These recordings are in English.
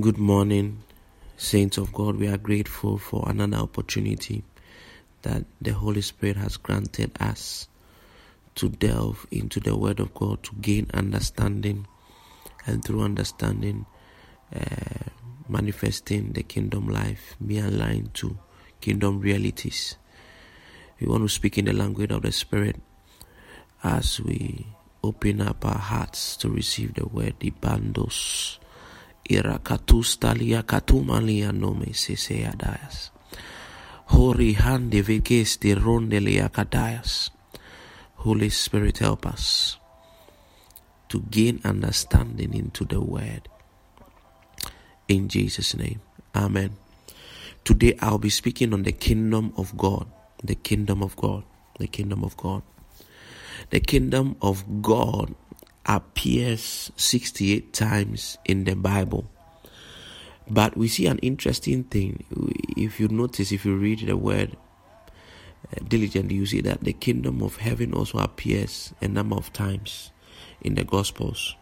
Good morning, saints of God. We are grateful for another opportunity that the Holy Spirit has granted us to delve into the Word of God to gain understanding, and through understanding, uh, manifesting the kingdom life, be aligned to kingdom realities. We want to speak in the language of the Spirit as we open up our hearts to receive the word. the irakatus talia katumalia nome seseadayas. Hori hande veges de rondelia kadayas. Holy Spirit, help us to gain understanding into the word. In Jesus' name, Amen. Today I'll be speaking on the kingdom of God. The kingdom of God. The kingdom of God. The kingdom of God appears 68 times in the Bible. But we see an interesting thing. If you notice, if you read the word uh, diligently, you see that the kingdom of heaven also appears a number of times in the Gospels.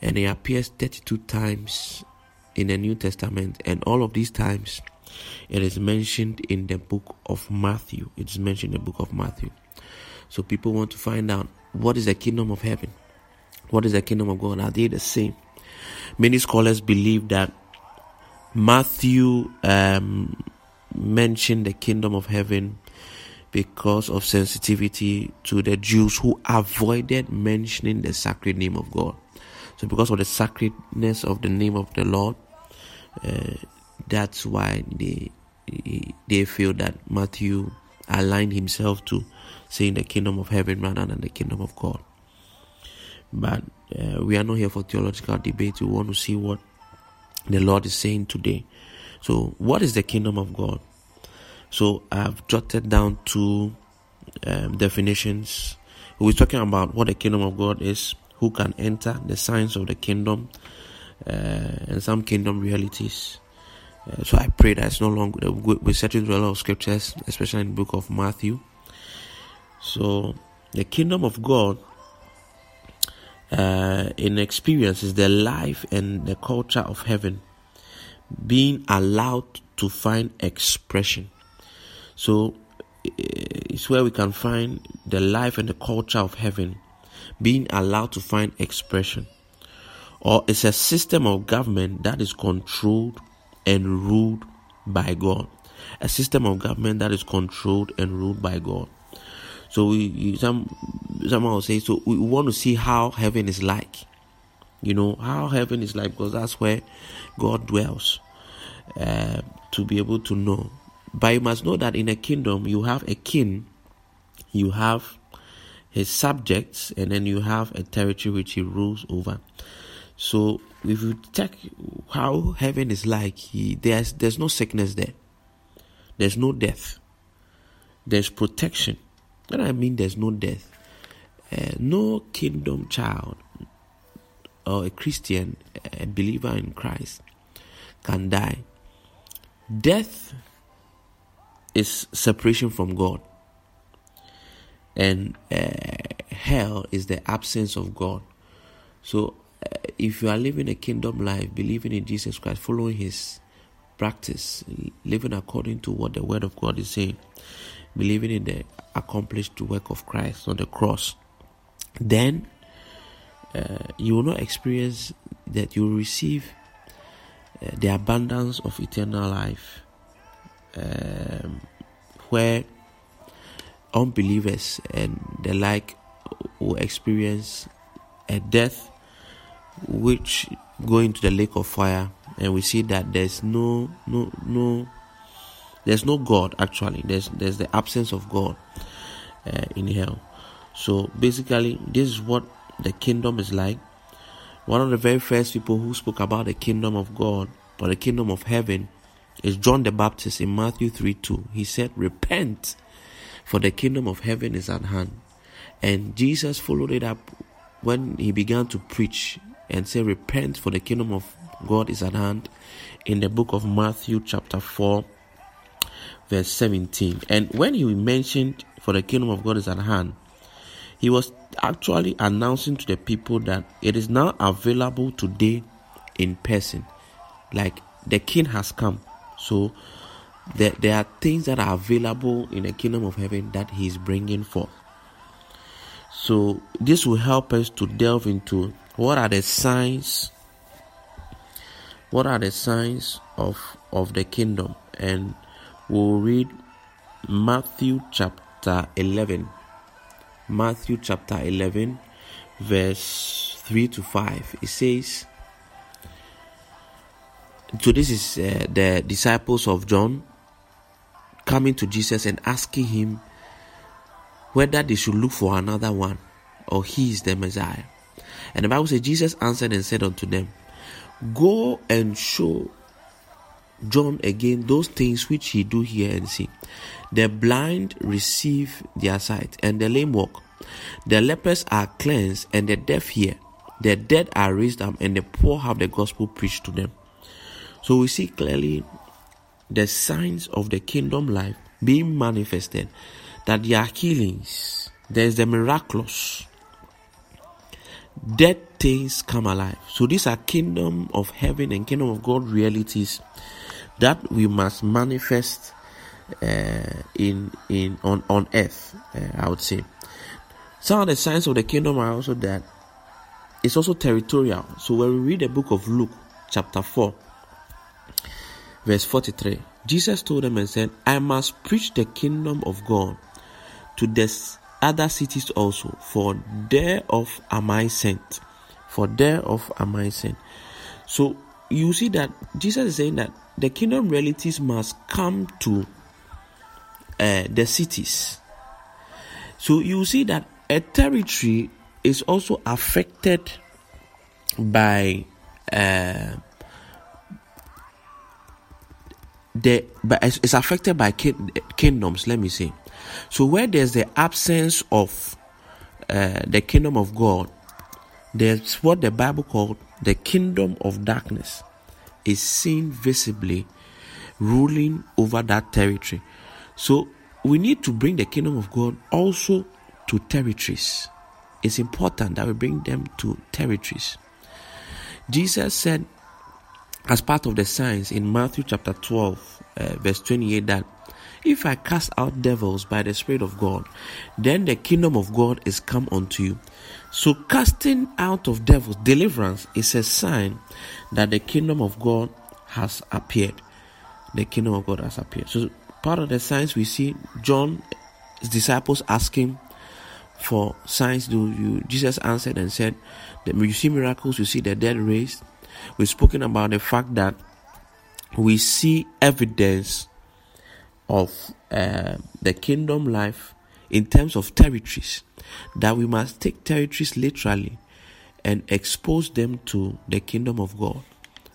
And it appears 32 times in the New Testament. And all of these times, it is mentioned in the book of Matthew. It is mentioned in the book of Matthew. So people want to find out what is the kingdom of heaven? What is the kingdom of God? Are they the same? Many scholars believe that Matthew um, mentioned the kingdom of heaven because of sensitivity to the Jews who avoided mentioning the sacred name of God. So, because of the sacredness of the name of the Lord, uh, that's why they they feel that Matthew aligned himself to saying the kingdom of heaven rather than the kingdom of God. But uh, we are not here for theological debate. We want to see what the Lord is saying today. So, what is the kingdom of God? So, I've jotted down two um, definitions. We're talking about what the kingdom of God is, who can enter, the signs of the kingdom, uh, and some kingdom realities. Uh, so I pray that it's no longer we're searching through a lot of scriptures, especially in the book of Matthew. So the kingdom of God uh, in experiences the life and the culture of heaven being allowed to find expression. So it's where we can find the life and the culture of heaven being allowed to find expression. Or it's a system of government that is controlled and ruled by God. A system of government that is controlled and ruled by God. So we some someone will say so we want to see how heaven is like. You know how heaven is like because that's where God dwells. Uh, to be able to know, but you must know that in a kingdom you have a king, you have his subjects, and then you have a territory which he rules over. So if you check how heaven is like, he, there's there's no sickness there. There's no death. There's protection. And I mean there's no death. Uh, no kingdom child or a Christian, a believer in Christ, can die. Death is separation from God, and uh, hell is the absence of God. So if you are living a kingdom life, believing in Jesus Christ, following His practice, living according to what the Word of God is saying, believing in the accomplished work of Christ on the cross, then uh, you will not experience that you will receive uh, the abundance of eternal life, um, where unbelievers and the like will experience a death which go into the lake of fire and we see that there's no no no there's no god actually. There's there's the absence of god uh, in hell. So basically this is what the kingdom is like. One of the very first people who spoke about the kingdom of god or the kingdom of heaven is john the baptist in matthew 3 2 he said repent for the kingdom of heaven is at hand. And jesus followed it up when he began to preach and say, Repent, for the kingdom of God is at hand in the book of Matthew, chapter 4, verse 17. And when he mentioned, For the kingdom of God is at hand, he was actually announcing to the people that it is now available today in person. like the king has come. So there, there are things that are available in the kingdom of heaven that he is bringing forth. So this will help us to delve into what are the signs what are the signs of of the kingdom? And we'll read Matthew chapter 11 Matthew chapter 11 verse 3 to 5 it says so this is uh, the disciples of John coming to Jesus and asking him whether they should look for another one or he is the Messiah. And the Bible says, Jesus answered and said unto them, Go and show John again those things which he do hear and see. The blind receive their sight, and the lame walk. The lepers are cleansed, and the deaf hear. The dead are raised up, and the poor have the gospel preached to them. So we see clearly the signs of the kingdom life being manifested, that there are healings, there's the miraculous, dead things come alive. So these are kingdom of heaven and kingdom of God realities that we must manifest uh, in in on on earth. Uh, I would say some of the signs of the kingdom are also that it's also territorial. So when we read the book of Luke, chapter four, verse forty-three, Jesus told them and said, "I must preach the kingdom of God to the other cities also, for thereof am I sent." For thereof am I sent. So you see that Jesus is saying that the kingdom realities must come to uh, the cities. So you see that a territory is also affected by uh, the but it's affected by kingdoms. Let me say. So where there's the absence of uh, the kingdom of God, there's what the Bible called the kingdom of darkness is seen visibly ruling over that territory. So we need to bring the kingdom of God also to territories. It's important that we bring them to territories. Jesus said, as part of the signs in Matthew chapter 12, uh, verse 28, that if I cast out devils by the Spirit of God, then the kingdom of God is come unto you. So, casting out of devils, deliverance, is a sign that the kingdom of God has appeared. The kingdom of God has appeared. So, part of the signs we see John's disciples asking for signs. Do you? Jesus answered and said, "You see miracles, you see the dead raised." We've spoken about the fact that we see evidence of uh, the kingdom life in terms of territories, that we must take territories literally and expose them to the kingdom of God,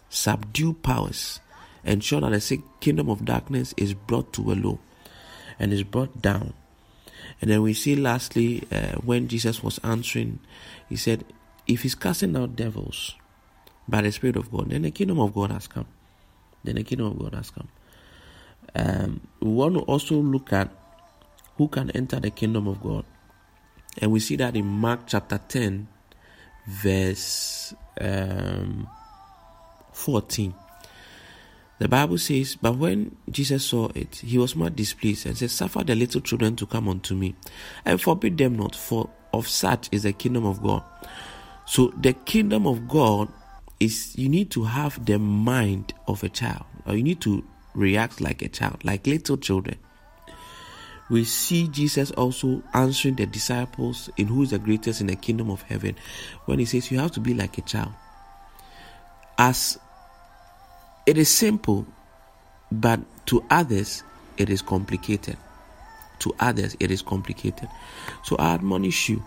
subdue powers, ensure that the kingdom of darkness is brought to a low and is brought down. And then we see lastly, uh, when Jesus was answering, he said, If he's casting out devils by the Spirit of God, then the kingdom of God has come. Then the kingdom of God has come. Um, we want to also look at who can enter the kingdom of God. And we see that in Mark chapter 10, verse um, 14. The Bible says, But when Jesus saw it, he was much displeased and said, Suffer the little children to come unto me, and forbid them not, for of such is the kingdom of God. So the kingdom of God is you need to have the mind of a child, or you need to react like a child, like little children. We see Jesus also answering the disciples in who is the greatest in the kingdom of heaven when he says, You have to be like a child. As it is simple, but to others it is complicated. To others it is complicated. So I admonish you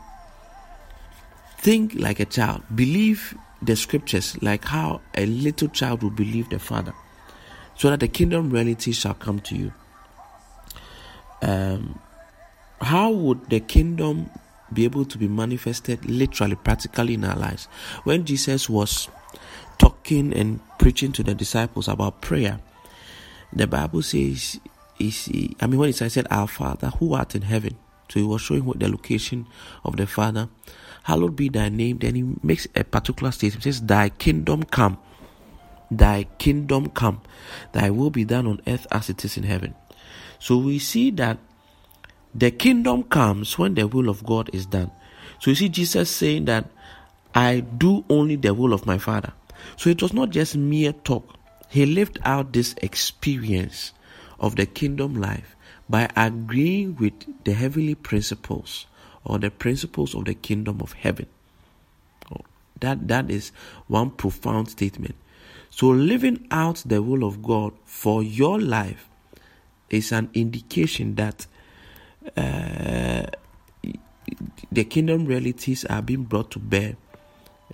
think like a child, believe the scriptures like how a little child will believe the Father so that the kingdom reality shall come to you. Um, how would the kingdom be able to be manifested literally, practically in our lives? When Jesus was talking and preaching to the disciples about prayer, the Bible says, he, I mean, when he said, Our Father who art in heaven, so he was showing what the location of the Father, hallowed be thy name. Then he makes a particular statement, says, Thy kingdom come Thy kingdom come, thy will be done on earth as it is in heaven. So we see that the kingdom comes when the will of God is done. So you see Jesus saying that I do only the will of my Father. So it was not just mere talk. He lived out this experience of the kingdom life by agreeing with the heavenly principles or the principles of the kingdom of heaven. Oh, that, that is one profound statement. So, living out the will of God for your life is an indication that uh, the kingdom realities are being brought to bear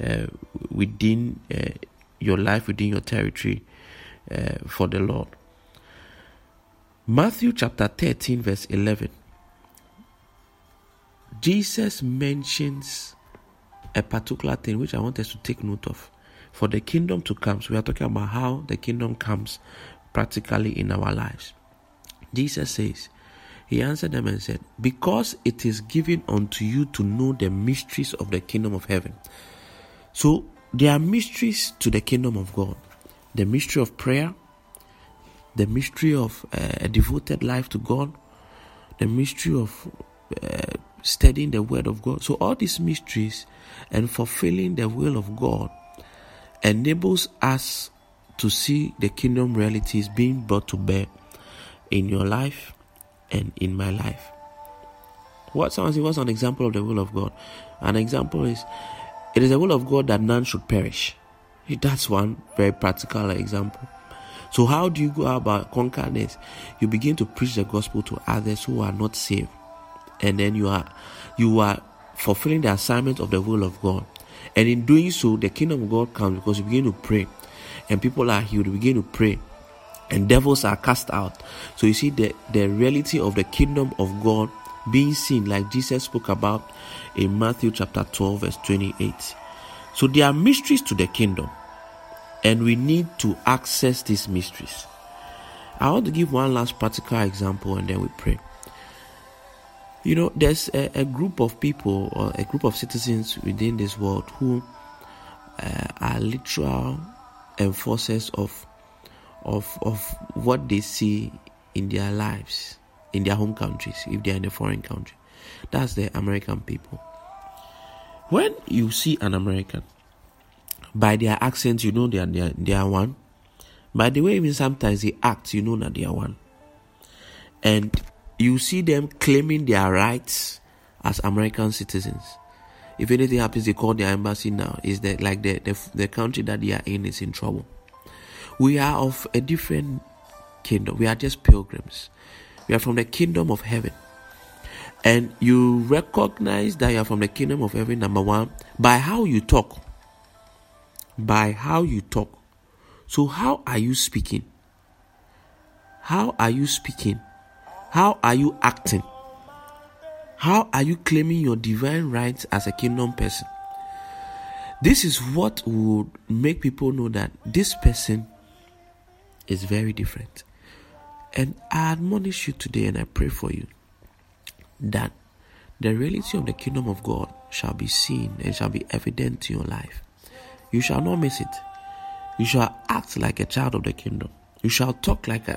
uh, within uh, your life, within your territory uh, for the Lord. Matthew chapter 13, verse 11. Jesus mentions a particular thing which I want us to take note of. For the kingdom to come, so we are talking about how the kingdom comes practically in our lives. Jesus says, He answered them and said, Because it is given unto you to know the mysteries of the kingdom of heaven. So there are mysteries to the kingdom of God the mystery of prayer, the mystery of uh, a devoted life to God, the mystery of uh, studying the Word of God. So, all these mysteries and fulfilling the will of God enables us to see the kingdom realities being brought to bear in your life and in my life. What someone say, what's an example of the will of God? An example is it is the will of God that none should perish. That's one very practical example. So, how do you go about conquering this? You begin to preach the gospel to others who are not saved, and then you are you are fulfilling the assignment of the will of God. And in doing so, the kingdom of God comes because you begin to pray, and people are healed. You begin to pray, and devils are cast out. So you see the the reality of the kingdom of God being seen, like Jesus spoke about in Matthew chapter 12, verse 28. So there are mysteries to the kingdom, and we need to access these mysteries. I want to give one last practical example and then we pray. You know, there's a, a group of people or a group of citizens within this world who uh, are literal enforcers of of of what they see in their lives in their home countries if they are in a foreign country. That's the American people. When you see an American, by their accent, you know they are, they are, they are one. By the way, even sometimes they act, you know that they are one. And you see them claiming their rights as American citizens. If anything happens, they call their embassy now. Is that like the, the the country that they are in is in trouble? We are of a different kingdom. We are just pilgrims. We are from the kingdom of heaven. And you recognize that you are from the kingdom of heaven, number one, by how you talk. By how you talk. So, how are you speaking? How are you speaking? How are you acting? How are you claiming your divine rights as a kingdom person? This is what would make people know that this person is very different. And I admonish you today and I pray for you that the reality of the kingdom of God shall be seen and shall be evident in your life. You shall not miss it. You shall act like a child of the kingdom. You shall talk like a,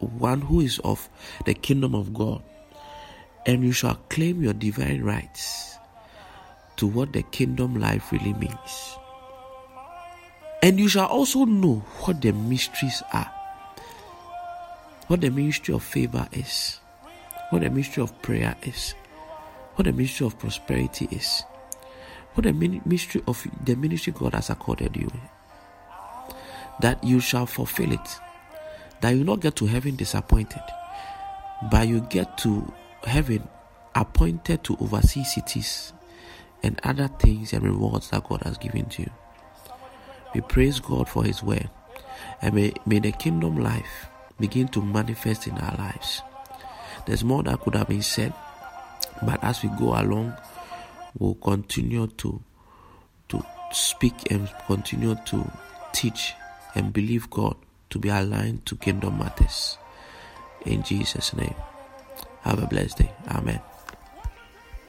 one who is of the kingdom of God. And you shall claim your divine rights to what the kingdom life really means. And you shall also know what the mysteries are. What the ministry of favor is what the ministry of prayer is, what the ministry of prosperity is, what the ministry of the ministry God has accorded you, that you shall fulfill it, that you not get to heaven disappointed, but you get to heaven appointed to oversee cities and other things and rewards that God has given to you. We praise God for His word, and may, may the kingdom life begin to manifest in our lives. There's more that could have been said, but as we go along, we'll continue to to speak and continue to teach and believe God to be aligned to kingdom matters. In Jesus' name. Have a blessed day. Amen.